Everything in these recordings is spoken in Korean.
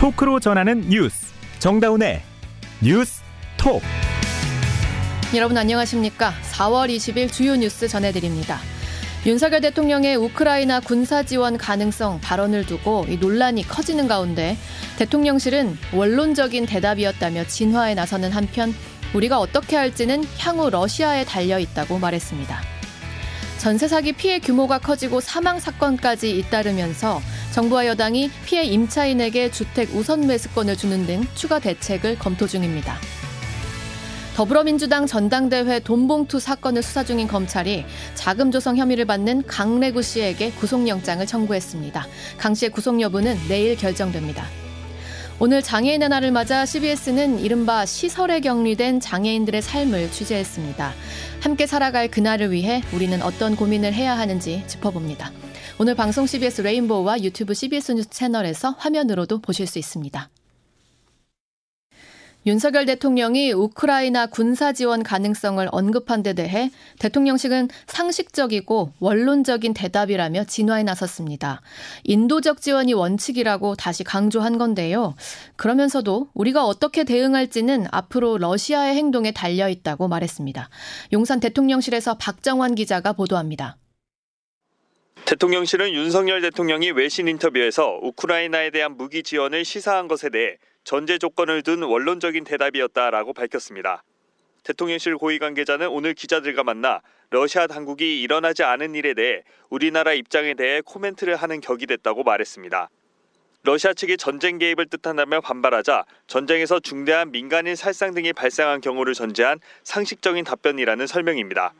토크로 전하는 뉴스. 정다운의 뉴스 톡. 여러분 안녕하십니까? 4월 20일 주요 뉴스 전해드립니다. 윤석열 대통령의 우크라이나 군사 지원 가능성 발언을 두고 이 논란이 커지는 가운데 대통령실은 원론적인 대답이었다며 진화에 나서는 한편 우리가 어떻게 할지는 향후 러시아에 달려 있다고 말했습니다. 전세 사기 피해 규모가 커지고 사망 사건까지 잇따르면서 정부와 여당이 피해 임차인에게 주택 우선 매수권을 주는 등 추가 대책을 검토 중입니다. 더불어민주당 전당대회 돈봉투 사건을 수사 중인 검찰이 자금 조성 혐의를 받는 강래구 씨에게 구속영장을 청구했습니다. 강 씨의 구속 여부는 내일 결정됩니다. 오늘 장애인의 날을 맞아 CBS는 이른바 시설에 격리된 장애인들의 삶을 취재했습니다. 함께 살아갈 그날을 위해 우리는 어떤 고민을 해야 하는지 짚어봅니다. 오늘 방송 CBS 레인보우와 유튜브 CBS 뉴스 채널에서 화면으로도 보실 수 있습니다. 윤석열 대통령이 우크라이나 군사 지원 가능성을 언급한 데 대해 대통령실은 상식적이고 원론적인 대답이라며 진화에 나섰습니다. 인도적 지원이 원칙이라고 다시 강조한 건데요. 그러면서도 우리가 어떻게 대응할지는 앞으로 러시아의 행동에 달려 있다고 말했습니다. 용산 대통령실에서 박정환 기자가 보도합니다. 대통령실은 윤석열 대통령이 외신 인터뷰에서 우크라이나에 대한 무기 지원을 시사한 것에 대해 전제 조건을 둔 원론적인 대답이었다라고 밝혔습니다. 대통령실 고위 관계자는 오늘 기자들과 만나 러시아 당국이 일어나지 않은 일에 대해 우리나라 입장에 대해 코멘트를 하는 격이 됐다고 말했습니다. 러시아 측이 전쟁 개입을 뜻한다며 반발하자 전쟁에서 중대한 민간인 살상 등이 발생한 경우를 전제한 상식적인 답변이라는 설명입니다.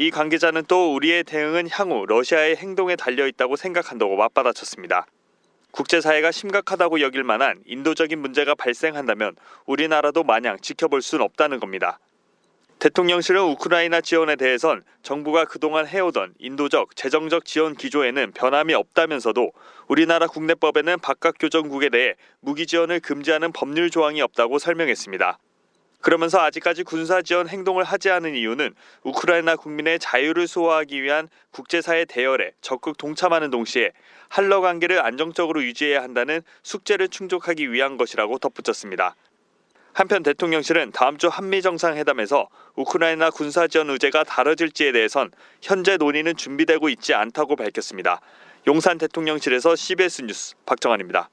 이 관계자는 또 우리의 대응은 향후 러시아의 행동에 달려 있다고 생각한다고 맞받아쳤습니다. 국제사회가 심각하다고 여길 만한 인도적인 문제가 발생한다면 우리나라도 마냥 지켜볼 수는 없다는 겁니다. 대통령실은 우크라이나 지원에 대해선 정부가 그동안 해오던 인도적, 재정적 지원 기조에는 변함이 없다면서도 우리나라 국내법에는 바깥 교정국에 대해 무기 지원을 금지하는 법률 조항이 없다고 설명했습니다. 그러면서 아직까지 군사 지원 행동을 하지 않은 이유는 우크라이나 국민의 자유를 수호하기 위한 국제사회 대열에 적극 동참하는 동시에 한러 관계를 안정적으로 유지해야 한다는 숙제를 충족하기 위한 것이라고 덧붙였습니다. 한편 대통령실은 다음 주 한미 정상회담에서 우크라이나 군사 지원 의제가 다뤄질지에 대해선 현재 논의는 준비되고 있지 않다고 밝혔습니다. 용산 대통령실에서 CBS 뉴스 박정환입니다.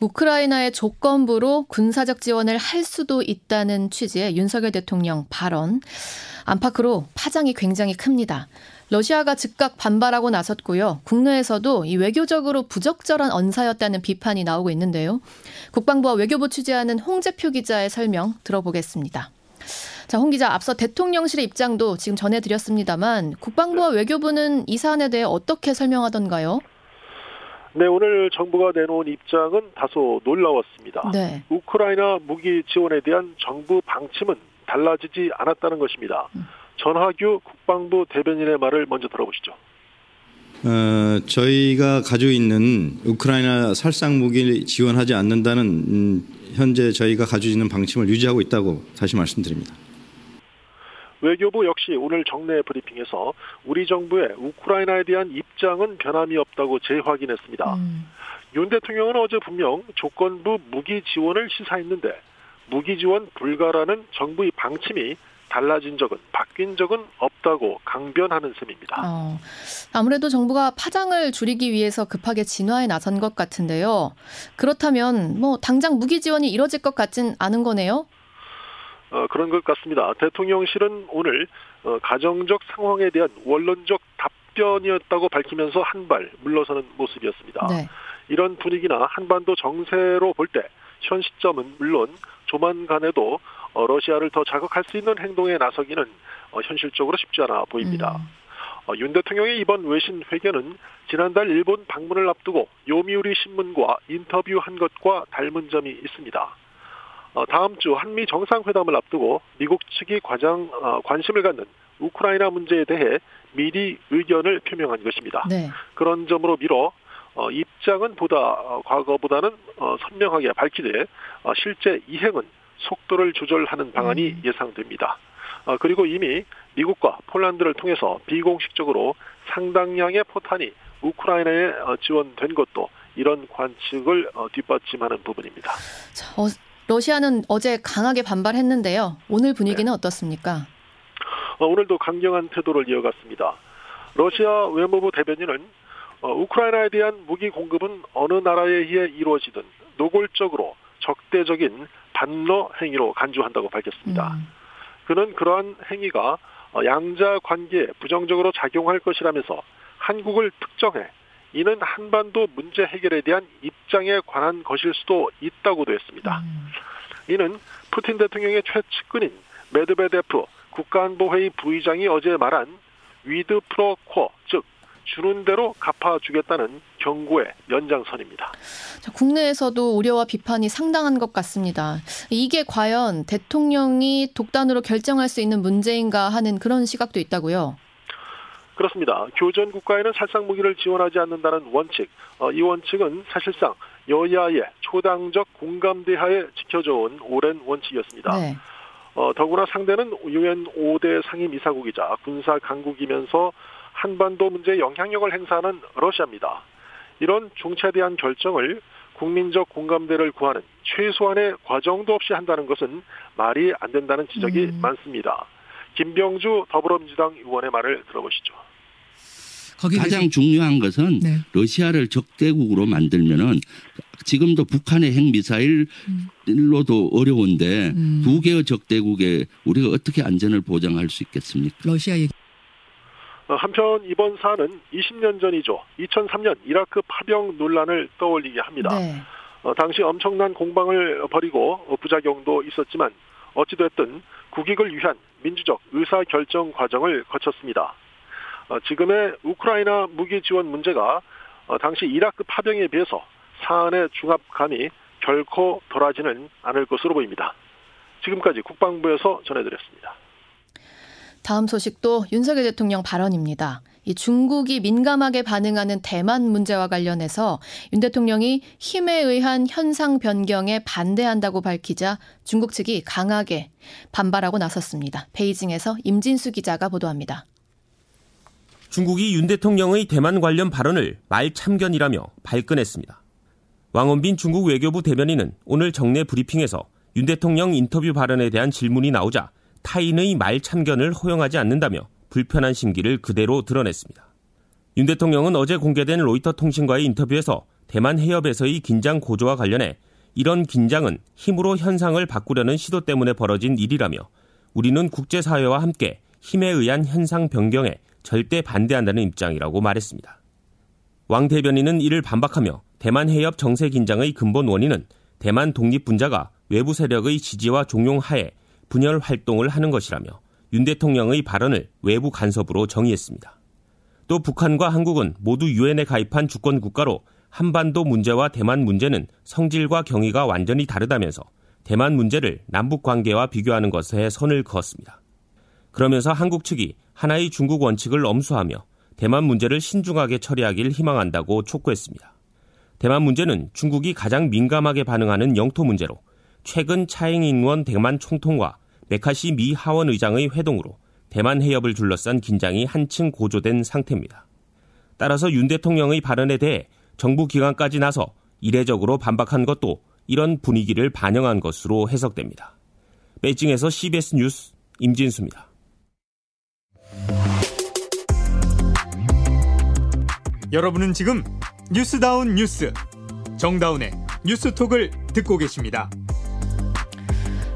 우크라이나의 조건부로 군사적 지원을 할 수도 있다는 취지의 윤석열 대통령 발언. 안팎으로 파장이 굉장히 큽니다. 러시아가 즉각 반발하고 나섰고요. 국내에서도 이 외교적으로 부적절한 언사였다는 비판이 나오고 있는데요. 국방부와 외교부 취재하는 홍재표 기자의 설명 들어보겠습니다. 자, 홍 기자, 앞서 대통령실의 입장도 지금 전해드렸습니다만 국방부와 외교부는 이 사안에 대해 어떻게 설명하던가요? 네, 오늘 정부가 내놓은 입장은 다소 놀라웠습니다. 네. 우크라이나 무기 지원에 대한 정부 방침은 달라지지 않았다는 것입니다. 음. 전하규 국방부 대변인의 말을 먼저 들어보시죠. 어, 저희가 가지고 있는 우크라이나 살상 무기 지원하지 않는다는 음, 현재 저희가 가지고 있는 방침을 유지하고 있다고 다시 말씀드립니다. 외교부 역시 오늘 정례 브리핑에서 우리 정부의 우크라이나에 대한 입장은 변함이 없다고 재확인했습니다. 음. 윤 대통령은 어제 분명 조건부 무기 지원을 시사했는데 무기 지원 불가라는 정부의 방침이 달라진 적은 바뀐 적은 없다고 강변하는 셈입니다. 어, 아무래도 정부가 파장을 줄이기 위해서 급하게 진화에 나선 것 같은데요. 그렇다면 뭐 당장 무기 지원이 이뤄질 것 같진 않은 거네요. 어, 그런 것 같습니다. 대통령실은 오늘 어, 가정적 상황에 대한 원론적 답변이었다고 밝히면서 한 발 물러서는 모습이었습니다. 네. 이런 분위기나 한반도 정세로 볼 때 현 시점은 물론 조만간에도 어, 러시아를 더 자극할 수 있는 행동에 나서기는 어, 현실적으로 쉽지 않아 보입니다. 음. 어, 윤 대통령의 이번 외신 회견은 지난달 일본 방문을 앞두고 요미우리 신문과 인터뷰한 것과 닮은 점이 있습니다. 어, 다음 주 한미 정상회담을 앞두고 미국 측이 과장 어, 관심을 갖는 우크라이나 문제에 대해 미리 의견을 표명한 것입니다. 네. 그런 점으로 미뤄 어, 입장은 보다 어, 과거보다는 어, 선명하게 밝히되 어, 실제 이행은 속도를 조절하는 방안이 음. 예상됩니다. 어, 그리고 이미 미국과 폴란드를 통해서 비공식적으로 상당량의 포탄이 우크라이나에 어, 지원된 것도 이런 관측을 어, 뒷받침하는 부분입니다. 자, 어, 러시아는 어제 강하게 반발했는데요. 오늘 분위기는 네. 어떻습니까? 어, 오늘도 강경한 태도를 이어갔습니다. 러시아 외무부 대변인은 어, 우크라이나에 대한 무기 공급은 어느 나라에 의해 이루어지든 노골적으로 적대적인 반러 행위로 간주한다고 밝혔습니다. 음. 그는 그러한 행위가 어, 양자 관계에 부정적으로 작용할 것이라면서 한국을 특정해 이는 한반도 문제 해결에 대한 입장에 관한 것일 수도 있다고도 했습니다. 음. 이는 푸틴 대통령의 최측근인 메드베데프 국가안보회의 부의장이 어제 말한 quid pro quo 즉 주는 대로 갚아주겠다는 경고의 연장선입니다. 자, 국내에서도 우려와 비판이 상당한 것 같습니다. 이게 과연 대통령이 독단으로 결정할 수 있는 문제인가 하는 그런 시각도 있다고요. 그렇습니다. 교전 국가에는 살상 무기를 지원하지 않는다는 원칙. 어, 이 원칙은 사실상 여야의 초당적 공감대하에 지켜져 온 오랜 원칙이었습니다. 네. 어, 더구나 상대는 유엔 5대 상임이사국이자 군사 강국이면서 한반도 문제에 영향력을 행사하는 러시아입니다. 이런 중차대한 결정을 국민적 공감대를 구하는 최소한의 과정도 없이 한다는 것은 말이 안 된다는 지적이 음. 많습니다. 김병주 더불어민주당 의원의 말을 들어보시죠. 가장 중요한 것은 네. 러시아를 적대국으로 만들면은 지금도 북한의 핵미사일로도 어려운데 음. 두 개의 적대국에 우리가 어떻게 안전을 보장할 수 있겠습니까? 러시아 얘기. 어, 한편 이번 사안은 20년 전이죠. 2003년 이라크 파병 논란을 떠올리게 합니다. 네. 어, 당시 엄청난 공방을 벌이고 부작용도 있었지만 어찌됐든 국익을 위한 민주적 의사 결정 과정을 거쳤습니다. 어, 지금의 우크라이나 무기 지원 문제가 어, 당시 이라크 파병에 비해서 사안의 중압감이 결코 덜하지는 않을 것으로 보입니다. 지금까지 국방부에서 전해드렸습니다. 다음 소식도 윤석열 대통령 발언입니다. 이 중국이 민감하게 반응하는 대만 문제와 관련해서 윤 대통령이 힘에 의한 현상 변경에 반대한다고 밝히자 중국 측이 강하게 반발하고 나섰습니다. 베이징에서 임진수 기자가 보도합니다. 중국이 윤 대통령의 대만 관련 발언을 말참견이라며 발끈했습니다. 왕원빈 중국 외교부 대변인은 오늘 정례 브리핑에서 윤 대통령 인터뷰 발언에 대한 질문이 나오자 타인의 말참견을 허용하지 않는다며 불편한 심기를 그대로 드러냈습니다. 윤 대통령은 어제 공개된 로이터 통신과의 인터뷰에서 대만 해협에서의 긴장 고조와 관련해 이런 긴장은 힘으로 현상을 바꾸려는 시도 때문에 벌어진 일이라며 우리는 국제사회와 함께 힘에 의한 현상 변경에 절대 반대한다는 입장이라고 말했습니다. 왕 대변인은 이를 반박하며 대만 해협 정세 긴장의 근본 원인은 대만 독립 분자가 외부 세력의 지지와 종용 하에 분열 활동을 하는 것이라며 윤 대통령의 발언을 외부 간섭으로 정의했습니다. 또 북한과 한국은 모두 유엔에 가입한 주권 국가로 한반도 문제와 대만 문제는 성질과 경위가 완전히 다르다면서 대만 문제를 남북 관계와 비교하는 것에 선을 그었습니다. 그러면서 한국 측이 하나의 중국 원칙을 엄수하며 대만 문제를 신중하게 처리하길 희망한다고 촉구했습니다. 대만 문제는 중국이 가장 민감하게 반응하는 영토 문제로 최근 차잉잉원 대만 총통과 메카시 미 하원 의장의 회동으로 대만 해협을 둘러싼 긴장이 한층 고조된 상태입니다. 따라서 윤 대통령의 발언에 대해 정부 기관까지 나서 이례적으로 반박한 것도 이런 분위기를 반영한 것으로 해석됩니다. 베이징에서 CBS 뉴스 임진수입니다. 여러분은 지금 뉴스다운 뉴스 정다운의 뉴스톡을 듣고 계십니다.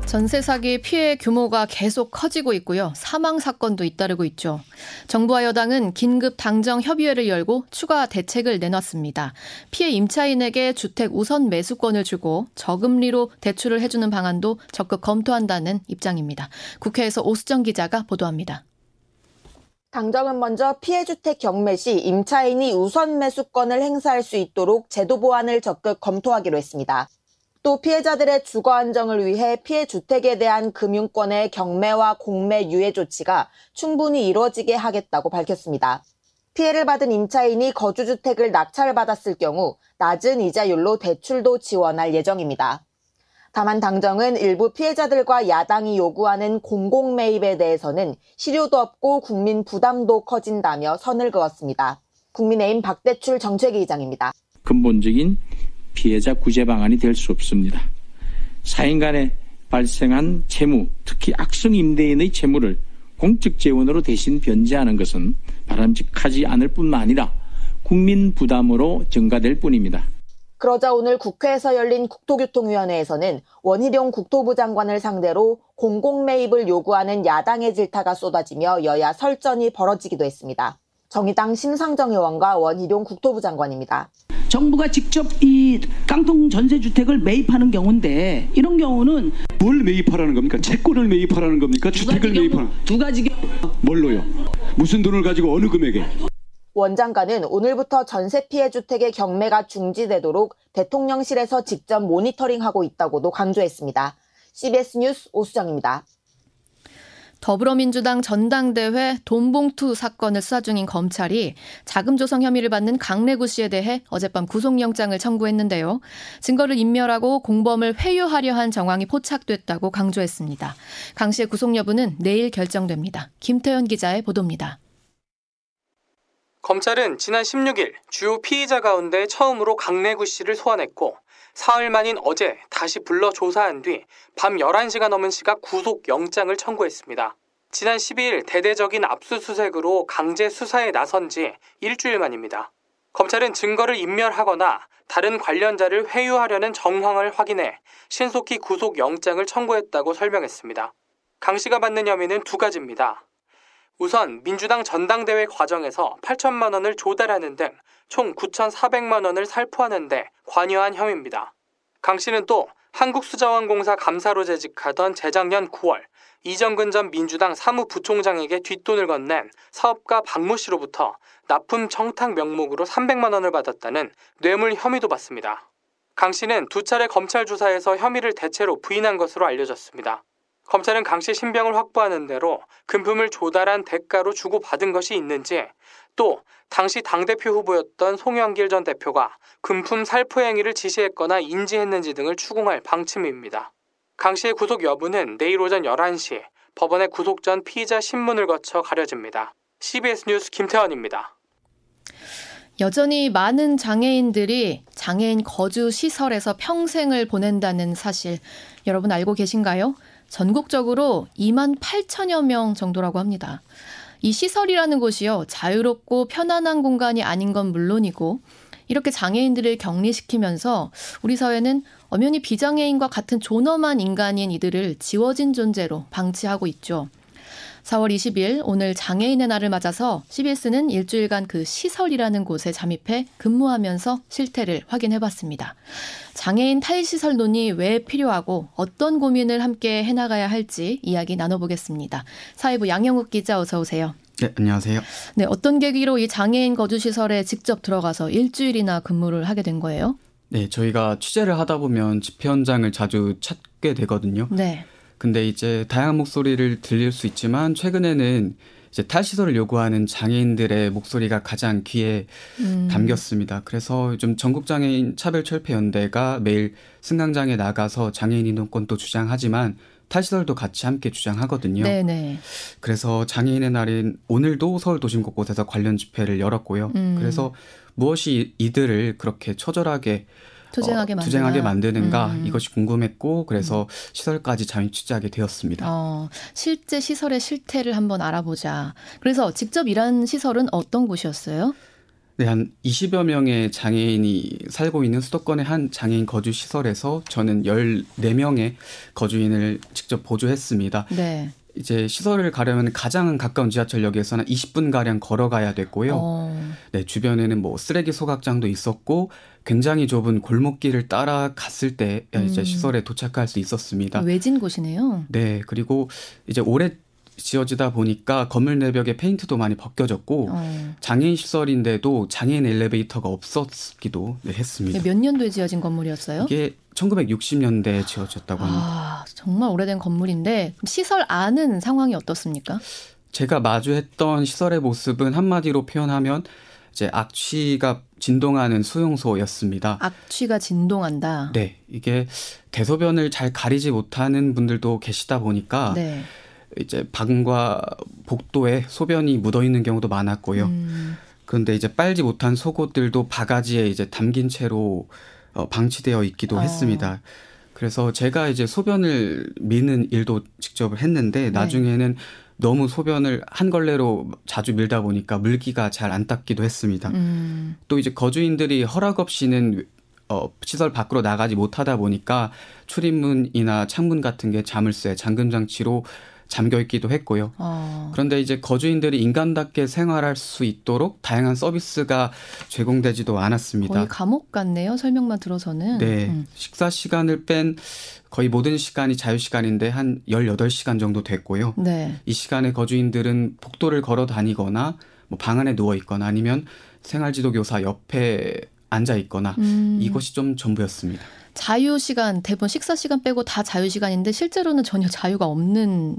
전세 사기 피해 규모가 계속 커지고 있고요. 사망 사건도 잇따르고 있죠. 정부와 여당은 긴급 당정 협의회를 열고 추가 대책을 내놨습니다. 피해 임차인에게 주택 우선 매수권을 주고 저금리로 대출을 해주는 방안도 적극 검토한다는 입장입니다. 국회에서 오수정 기자가 보도합니다. 당정은 먼저 피해 주택 경매 시 임차인이 우선 매수권을 행사할 수 있도록 제도 보완을 적극 검토하기로 했습니다. 또 피해자들의 주거 안정을 위해 피해 주택에 대한 금융권의 경매와 공매 유예 조치가 충분히 이루어지게 하겠다고 밝혔습니다. 피해를 받은 임차인이 거주주택을 낙찰받았을 경우 낮은 이자율로 대출도 지원할 예정입니다. 다만 당정은 일부 피해자들과 야당이 요구하는 공공 매입에 대해서는 실효도 없고 국민 부담도 커진다며 선을 그었습니다. 국민의힘 박대출 정책위 의장입니다. 근본적인 피해자 구제 방안이 될 수 없습니다. 사인 간에 발생한 채무, 특히 악성 임대인의 채무를 공적 재원으로 대신 변제하는 것은 바람직하지 않을 뿐만 아니라 국민 부담으로 증가될 뿐입니다. 그러자 오늘 국회에서 열린 국토교통위원회에서는 원희룡 국토부 장관을 상대로 공공 매입을 요구하는 야당의 질타가 쏟아지며 여야 설전이 벌어지기도 했습니다. 정의당 심상정 의원과 원희룡 국토부 장관입니다. 정부가 직접 이 깡통 전세 주택을 매입하는 경우인데 이런 경우는 뭘 매입하라는 겁니까? 채권을 매입하라는 겁니까? 주택을 매입하는 두 가지 경우 뭘로요? 무슨 돈을 가지고 어느 금액에? 원 장관은 오늘부터 전세 피해 주택의 경매가 중지되도록 대통령실에서 직접 모니터링하고 있다고도 강조했습니다. CBS 뉴스 오수정입니다. 더불어민주당 전당대회 돈봉투 사건을 수사 중인 검찰이 자금 조성 혐의를 받는 강래구 씨에 대해 어젯밤 구속영장을 청구했는데요. 증거를 인멸하고 공범을 회유하려 한 정황이 포착됐다고 강조했습니다. 강 씨의 구속 여부는 내일 결정됩니다. 김태현 기자의 보도입니다. 검찰은 지난 16일 주요 피의자 가운데 처음으로 강래구 씨를 소환했고 사흘 만인 어제 다시 불러 조사한 뒤 밤 11시가 넘은 시각 구속 영장을 청구했습니다. 지난 12일 대대적인 압수수색으로 강제 수사에 나선 지 일주일 만입니다. 검찰은 증거를 인멸하거나 다른 관련자를 회유하려는 정황을 확인해 신속히 구속 영장을 청구했다고 설명했습니다. 강 씨가 받는 혐의는 두 가지입니다. 우선 민주당 전당대회 과정에서 8천만 원을 조달하는 등 총 9,400만 원을 살포하는 데 관여한 혐의입니다. 강 씨는 또 한국수자원공사 감사로 재직하던 재작년 9월 이정근 전 민주당 사무부총장에게 뒷돈을 건넨 사업가 박모 씨로부터 납품 청탁 명목으로 300만 원을 받았다는 뇌물 혐의도 받습니다. 강 씨는 두 차례 검찰 조사에서 혐의를 대체로 부인한 것으로 알려졌습니다. 검찰은 강씨 신병을 확보하는 대로 금품을 조달한 대가로 주고받은 것이 있는지 또 당시 당대표 후보였던 송영길 전 대표가 금품 살포 행위를 지시했거나 인지했는지 등을 추궁할 방침입니다. 강 씨의 구속 여부는 내일 오전 11시 법원의 구속 전 피의자 신문을 거쳐 가려집니다. CBS 뉴스 김태원입니다. 여전히 많은 장애인들이 장애인 거주 시설에서 평생을 보낸다는 사실 여러분 알고 계신가요? 전국적으로 2만 8천여 명 정도라고 합니다. 이 시설이라는 곳이요, 자유롭고 편안한 공간이 아닌 건 물론이고, 이렇게 장애인들을 격리시키면서 우리 사회는 엄연히 비장애인과 같은 존엄한 인간인 이들을 지워진 존재로 방치하고 있죠. 4월 20일 오늘 장애인의 날을 맞아서 CBS는 일주일간 그 시설이라는 곳에 잠입해 근무하면서 실태를 확인해 봤습니다. 장애인 탈시설 논의 왜 필요하고 어떤 고민을 함께 해나가야 할지 이야기 나눠보겠습니다. 사회부 양영욱 기자 어서 오세요. 네, 안녕하세요. 네, 어떤 계기로 이 장애인 거주시설에 직접 들어가서 일주일이나 근무를 하게 된 거예요? 네, 저희가 취재를 하다 보면 집회 현장을 자주 찾게 되거든요. 네. 근데 이제 다양한 목소리를 들릴 수 있지만 최근에는 이제 탈시설을 요구하는 장애인들의 목소리가 가장 귀에 음. 담겼습니다. 그래서 좀 전국장애인 차별철폐연대가 매일 승강장에 나가서 장애인 인권도 주장하지만 탈시설도 같이 함께 주장하거든요. 네네. 그래서 장애인의 날인 오늘도 서울 도심 곳곳에서 관련 집회를 열었고요. 음. 그래서 무엇이 이들을 그렇게 처절하게 투쟁하게, 어, 투쟁하게 만드는가 음. 이것이 궁금했고 그래서 음. 시설까지 잠입 취재하게 되었습니다. 어, 실제 시설의 실태를 한번 알아보자. 그래서 직접 일한 시설은 어떤 곳이었어요? 네, 한 20여 명의 장애인이 살고 있는 수도권의 한 장애인 거주 시설에서 저는 14명의 거주인을 직접 보조했습니다. 네. 이제 시설을 가려면 가장 가까운 지하철역에서는 20분 가량 걸어가야 됐고요. 어. 네, 주변에는 뭐 쓰레기 소각장도 있었고 굉장히 좁은 골목길을 따라 갔을 때 이제 음. 시설에 도착할 수 있었습니다. 외진 곳이네요. 네, 그리고 이제 오래 지어지다 보니까 건물 내벽에 페인트도 많이 벗겨졌고 어. 장애인 시설인데도 장애인 엘리베이터가 없었기도 했습니다. 몇 년도에 지어진 건물이었어요? 이게 1960년대에 지어졌다고 합니다. 아, 정말 오래된 건물인데 시설 안은 상황이 어떻습니까? 제가 마주했던 시설의 모습은 한마디로 표현하면 이제 악취가 진동하는 수용소였습니다. 악취가 진동한다. 네, 이게 대소변을 잘 가리지 못하는 분들도 계시다 보니까 네. 이제 방과 복도에 소변이 묻어 있는 경우도 많았고요. 음. 그런데 이제 빨지 못한 속옷들도 바가지에 이제 담긴 채로 어, 방치되어 있기도 어. 했습니다. 그래서 제가 이제 소변을 미는 일도 직접 했는데 네. 나중에는 너무 소변을 한 걸레로 자주 밀다 보니까 물기가 잘 안 닦기도 했습니다. 음. 또 이제 거주인들이 허락 없이는 어, 시설 밖으로 나가지 못하다 보니까 출입문이나 창문 같은 게 자물쇠, 잠금 장치로 잠겨 있기도 했고요. 어. 그런데 이제 거주인들이 인간답게 생활할 수 있도록 다양한 서비스가 제공되지도 않았습니다. 거의 감옥 같네요. 설명만 들어서는. 네. 음. 식사 시간을 뺀 거의 모든 시간이 자유 시간인데 한 18시간 정도 됐고요. 네. 이 시간에 거주인들은 복도를 걸어 다니거나 뭐 방 안에 누워 있거나 아니면 생활지도 교사 옆에 앉아 있거나 음. 이것이 좀 전부였습니다. 자유 시간 대부분 식사 시간 빼고 다 자유 시간인데 실제로는 전혀 자유가 없는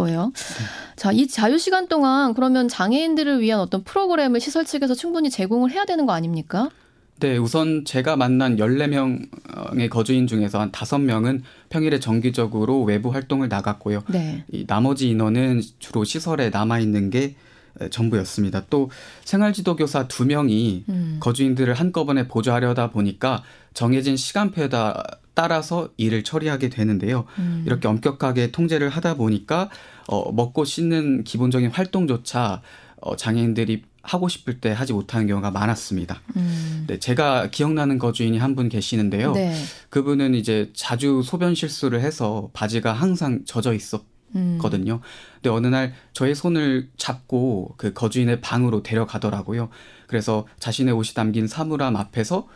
거예요. 네. 자, 이 자유 시간 동안 그러면 장애인들을 위한 어떤 프로그램을 시설 측에서 충분히 제공을 해야 되는 거 아닙니까? 네, 우선 제가 만난 14명의 거주인 중에서 한 5명은 평일에 정기적으로 외부 활동을 나갔고요. 네. 이 나머지 인원은 주로 시설에 남아 있는 게 전부였습니다. 또 생활지도교사 두 명이 음. 거주인들을 한꺼번에 보조하려다 보니까 정해진 시간표에 따라서 일을 처리하게 되는데요. 음. 이렇게 엄격하게 통제를 하다 보니까 어, 먹고 씻는 기본적인 활동조차 어, 장애인들이 하고 싶을 때 하지 못하는 경우가 많았습니다. 음. 네, 제가 기억나는 거주인이 한 분 계시는데요. 네. 그분은 이제 자주 소변 실수를 해서 바지가 항상 젖어 있었 거든요. 음. 근데 어느 날 저의 손을 잡고 그 거주인의 방으로 데려가더라고요. 그래서 자신의 옷이 담긴 사물함 앞에서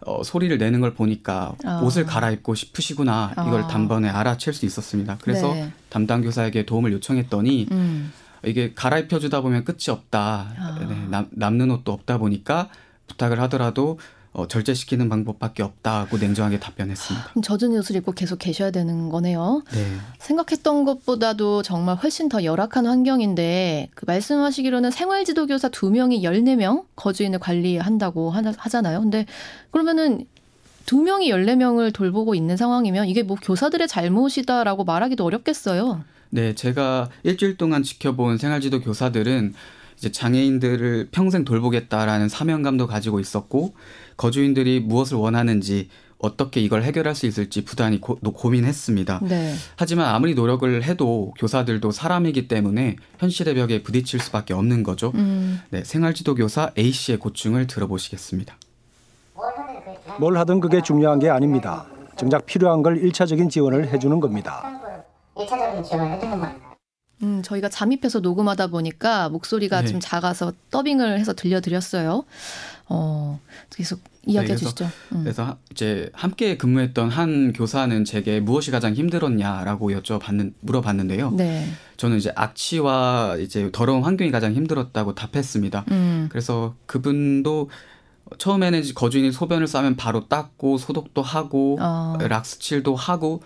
어, 소리를 내는 걸 보니까 어. 옷을 갈아입고 싶으시구나 이걸 어. 단번에 알아챌 수 있었습니다. 그래서 네. 담당 교사에게 도움을 요청했더니 음. 이게 갈아입혀 주다 보면 끝이 없다. 아. 네, 남, 남는 옷도 없다 보니까 부탁을 하더라도 어, 절제시키는 방법밖에 없다고 냉정하게 답변했습니다. 그럼 젖은 옷을 입고 계속 계셔야 되는 거네요. 네. 생각했던 것보다도 정말 훨씬 더 열악한 환경인데 그 말씀하시기로는 생활지도 교사 두 명이 14명 거주인을 관리한다고 하잖아요. 근데 그러면은 두 명이 14명을 돌보고 있는 상황이면 이게 뭐 교사들의 잘못이다라고 말하기도 어렵겠어요. 네, 제가 일주일 동안 지켜본 생활지도 교사들은 이제 장애인들을 평생 돌보겠다라는 사명감도 가지고 있었고 거주인들이 무엇을 원하는지 어떻게 이걸 해결할 수 있을지 부단히 고, 민했습니다 네. 하지만 아무리 노력을 해도 교사들도 사람이기 때문에 현실의 벽에 부딪힐 수밖에 없는 거죠. 음. 네, 생활지도 교사 A 씨의 고충을 들어보시겠습니다. 뭘 하든 그게 중요한 게 아닙니다. 정작 필요한 걸 1차적인 지원을 해주는 겁니다. 1차적인 지원을 해주는 겁니다. 음, 저희가 잠입해서 녹음하다 보니까 목소리가 네. 좀 작아서 더빙을 해서 들려드렸어요. 어, 계속 이야기해 네, 주시죠. 음. 그래서 이제 함께 근무했던 한 교사는 제게 무엇이 가장 힘들었냐라고 여쭤봤는 물어봤는데요. 네. 저는 이제 악취와 이제 더러운 환경이 가장 힘들었다고 답했습니다. 음. 그래서 그분도 처음에는 거주인이 소변을 싸면 바로 닦고 소독도 하고 어. 락스칠도 하고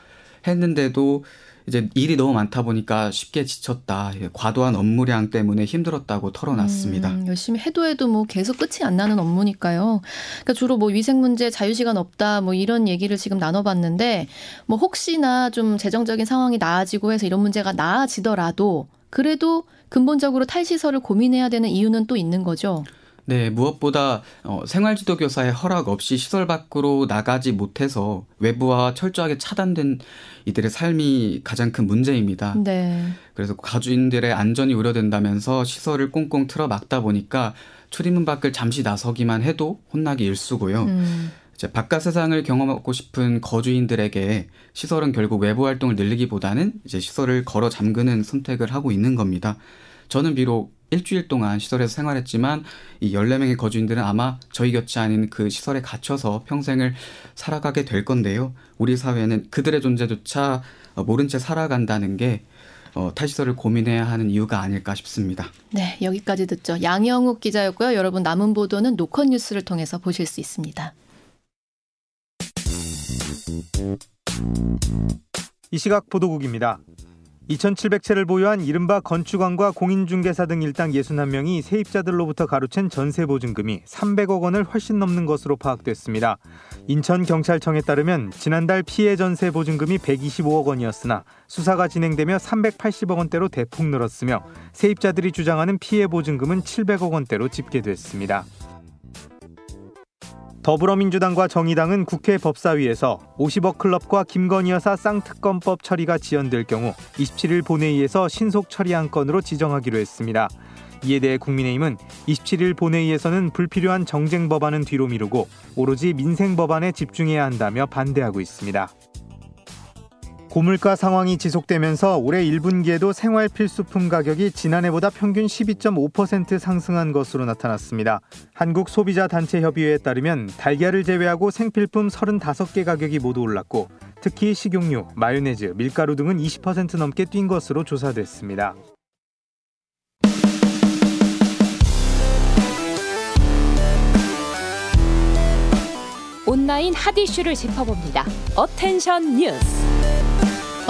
했는데도 이제 일이 너무 많다 보니까 쉽게 지쳤다. 과도한 업무량 때문에 힘들었다고 털어놨습니다. 음, 열심히 해도 해도 뭐 계속 끝이 안 나는 업무니까요. 그러니까 주로 뭐 위생 문제, 자유 시간 없다 뭐 이런 얘기를 지금 나눠봤는데 뭐 혹시나 좀 재정적인 상황이 나아지고 해서 이런 문제가 나아지더라도 그래도 근본적으로 탈시설을 고민해야 되는 이유는 또 있는 거죠. 네, 무엇보다 어, 생활지도 교사의 허락 없이 시설 밖으로 나가지 못해서 외부와 철저하게 차단된 이들의 삶이 가장 큰 문제입니다. 네. 그래서 가주인들의 안전이 우려된다면서 시설을 꽁꽁 틀어 막다 보니까 출입문 밖을 잠시 나서기만 해도 혼나기 일쑤고요. 음. 이제 바깥 세상을 경험하고 싶은 거주인들에게 시설은 결국 외부 활동을 늘리기보다는 이제 시설을 걸어 잠그는 선택을 하고 있는 겁니다. 저는 비록 일주일 동안 시설에서 생활했지만 이 14명의 거주인들은 아마 저희 곁이 아닌 그 시설에 갇혀서 평생을 살아가게 될 건데요. 우리 사회는 그들의 존재조차 모른 채 살아간다는 게 어, 탈시설을 고민해야 하는 이유가 아닐까 싶습니다. 네, 여기까지 듣죠. 양영욱 기자였고요. 여러분 남은 보도는 노컷 뉴스를 통해서 보실 수 있습니다. 이 시각 보도국입니다. 2,700채를 보유한 이른바 건축왕과 공인중개사 등 일당 61명이 세입자들로부터 가로챈 전세보증금이 300억 원을 훨씬 넘는 것으로 파악됐습니다. 인천경찰청에 따르면 지난달 피해 전세 보증금이 125억 원이었으나 수사가 진행되며 380억 원대로 대폭 늘었으며 세입자들이 주장하는 피해 보증금은 700억 원대로 집계됐습니다. 더불어민주당과 정의당은 국회 법사위에서 50억 클럽과 김건희 여사 쌍특검법 처리가 지연될 경우 27일 본회의에서 신속 처리한 건으로 지정하기로 했습니다. 이에 대해 국민의힘은 27일 본회의에서는 불필요한 정쟁 법안은 뒤로 미루고 오로지 민생 법안에 집중해야 한다며 반대하고 있습니다. 고물가 상황이 지속되면서 올해 1분기에도 생활 필수품 가격이 지난해보다 평균 12.5% 상승한 것으로 나타났습니다. 한국 소비자 단체 협의회에 따르면 달걀을 제외하고 생필품 35개 가격이 모두 올랐고 특히 식용유, 마요네즈, 밀가루 등은 20% 넘게 뛴 것으로 조사됐습니다. 온라인 핫 이슈를 짚어봅니다. Attention 뉴스.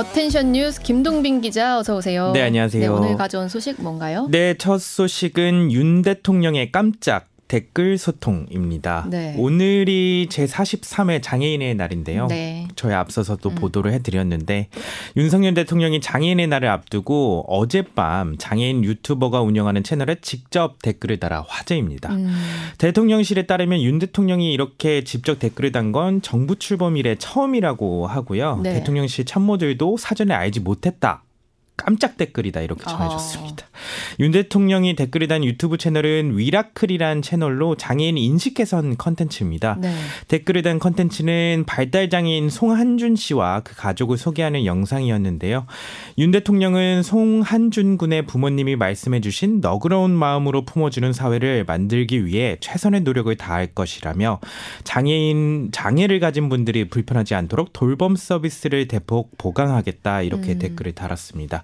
Attention 뉴스 김동빈 기자 어서 오세요. 네, 안녕하세요. 네, 오늘 가져온 소식 뭔가요? 네, 첫 소식은 윤 대통령의 깜짝 댓글 소통입니다. 네. 오늘이 제 43회 장애인의 날인데요. 네. 저희 앞서서도 음. 보도를 해드렸는데 윤석열 대통령이 장애인의 날을 앞두고 어젯밤 장애인 유튜버가 운영하는 채널에 직접 댓글을 달아 화제입니다. 음. 대통령실에 따르면 윤 대통령이 이렇게 직접 댓글을 단 건 정부 출범 이래 처음이라고 하고요. 네. 대통령실 참모들도 사전에 알지 못했다. 깜짝 댓글이다 이렇게 전해졌습니다. 어. 윤 대통령이 댓글을 단 유튜브 채널은 위라클이란 채널로 장애인 인식 개선 컨텐츠입니다. 네. 댓글을 단 컨텐츠는 발달 장애인 송한준 씨와 그 가족을 소개하는 영상이었는데요. 윤 대통령은 송한준 군의 부모님이 말씀해주신 너그러운 마음으로 품어주는 사회를 만들기 위해 최선의 노력을 다할 것이라며 장애인 장애를 가진 분들이 불편하지 않도록 돌봄 서비스를 대폭 보강하겠다 이렇게 음. 댓글을 달았습니다.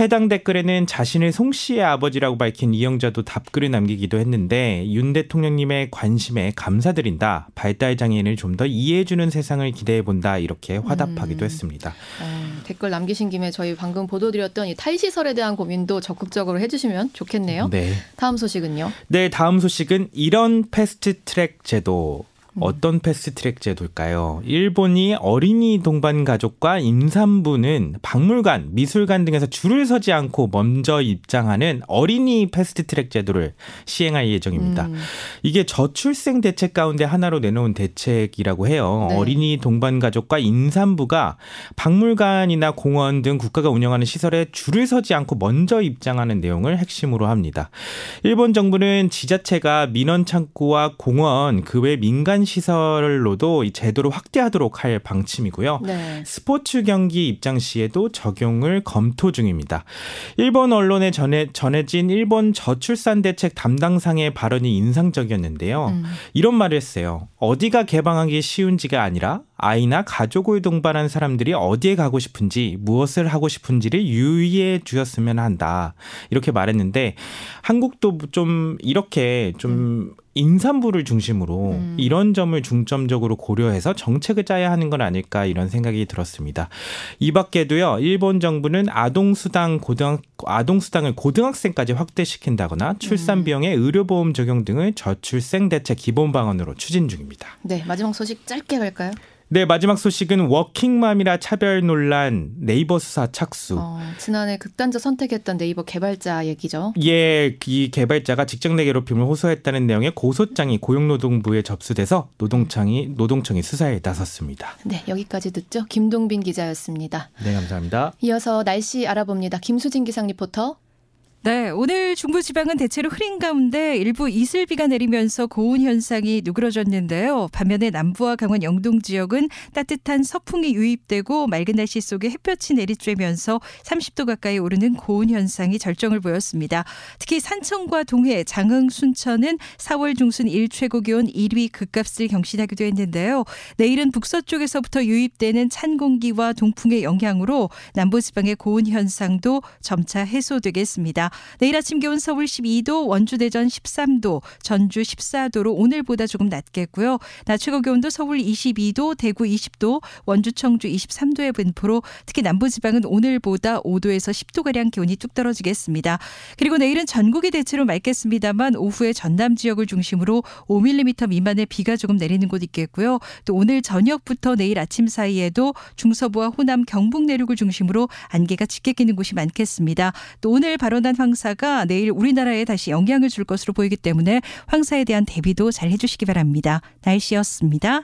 해당 댓글에는 자신을 송 씨의 아버지라고 밝힌 이영자도 답글을 남기기도 했는데 윤 대통령님의 관심에 감사드린다. 발달 장애인을 좀 더 이해해주는 세상을 기대해본다. 이렇게 화답하기도 음. 했습니다. 어, 댓글 남기신 김에 저희 방금 보도드렸던 이 탈시설에 대한 고민도 적극적으로 해주시면 좋겠네요. 네. 다음 소식은요? 네, 다음 소식은 이런 패스트 트랙 제도 음. 어떤 패스트트랙 제도일까요? 일본이 어린이 동반 가족과 임산부는 박물관, 미술관 등에서 줄을 서지 않고 먼저 입장하는 어린이 패스트트랙 제도를 시행할 예정입니다. 음. 이게 저출생 대책 가운데 하나로 내놓은 대책이라고 해요. 네. 어린이 동반 가족과 임산부가 박물관이나 공원 등 국가가 운영하는 시설에 줄을 서지 않고 먼저 입장하는 내용을 핵심으로 합니다. 일본 정부는 지자체가 민원 창구와 공원 그 외 민간 시설로도 이 제도를 확대하도록 할 방침이고요. 네. 스포츠 경기 입장 시에도 적용을 검토 중입니다. 일본 언론에 전해, 전해진 일본 저출산 대책 담당상의 발언이 인상적이었는데요. 음. 이런 말을 했어요. 어디가 개방하기 쉬운지가 아니라 아이나 가족을 동반한 사람들이 어디에 가고 싶은지 무엇을 하고 싶은지를 유의해 주셨으면 한다. 이렇게 말했는데 한국도 좀 이렇게 좀 음. 인산부를 중심으로 음. 이런 점을 중점적으로 고려해서 정책을 짜야 하는 건 아닐까 이런 생각이 들었습니다. 이 밖에도요, 일본 정부는 아동수당 고등 아동수당을 고등학생까지 확대시킨다거나 출산 음. 의료보험 적용 등을 저출생 대책 기본 방안으로 추진 중입니다. 네, 마지막 소식 짧게 갈까요? 네, 마지막 소식은 워킹맘이라 차별 논란 네이버 수사 착수. 어, 지난해 극단적 선택했던 네이버 개발자 얘기죠. 예, 이 개발자가 직장 내 괴롭힘을 호소했다는 내용의 고소장이 고용노동부에 접수돼서 노동청이 노동청이 수사에 나섰습니다. 네, 여기까지 듣죠. 김동빈 기자였습니다. 네, 감사합니다. 이어서 날씨 알아봅니다. 김수진 기상 리포터. 네, 오늘 중부지방은 대체로 흐린 가운데 일부 이슬비가 내리면서 고온 현상이 누그러졌는데요. 반면에 남부와 강원 영동 지역은 따뜻한 서풍이 유입되고 맑은 날씨 속에 햇볕이 내리쬐면서 30도 가까이 오르는 고온 현상이 절정을 보였습니다. 특히 산청과 동해, 장흥, 순천은 4월 중순 일 최고 기온 1위 급값을 경신하기도 했는데요. 내일은 북서쪽에서부터 유입되는 찬 공기와 동풍의 영향으로 남부지방의 고온 현상도 점차 해소되겠습니다. 내일 아침 기온 서울 12도, 원주 대전 13도, 전주 14도로 오늘보다 조금 낮겠고요. 낮 최고 기온도 서울 22도, 대구 20도, 원주 청주 23도의 분포로 특히 남부 지방은 오늘보다 5도에서 10도 가량 기온이 뚝 떨어지겠습니다. 그리고 내일은 전국이 대체로 맑겠습니다만 오후에 전남 지역을 중심으로 5mm 미만의 비가 조금 내리는 곳 있겠고요. 또 오늘 저녁부터 내일 아침 사이에도 중서부와 호남 경북 내륙을 중심으로 안개가 짙게 끼는 곳이 많겠습니다. 또 오늘 발언한 황사가 내일 우리나라에 다시 영향을 줄 것으로 보이기 때문에 황사에 대한 대비도 잘 해주시기 바랍니다. 날씨였습니다.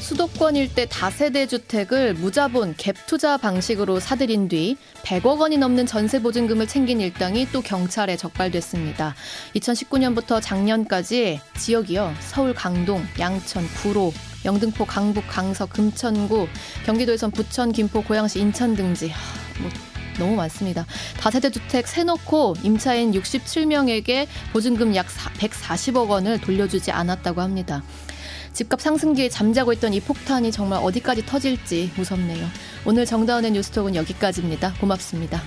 수도권 일대 다세대 주택을 무자본 갭 투자 방식으로 사들인 뒤 100억 원이 넘는 전세 보증금을 챙긴 일당이 또 경찰에 적발됐습니다. 2019년부터 작년까지 지역이요. 서울 강동, 양천, 구로, 영등포, 강북, 강서, 금천구, 경기도에선 부천, 김포, 고양시, 인천 등지. 뭐 너무 많습니다. 다세대 주택 세놓고 임차인 67명에게 보증금 약 140억 원을 돌려주지 않았다고 합니다. 집값 상승기에 잠자고 있던 이 폭탄이 정말 어디까지 터질지 무섭네요. 오늘 정다운의 뉴스톡은 여기까지입니다. 고맙습니다.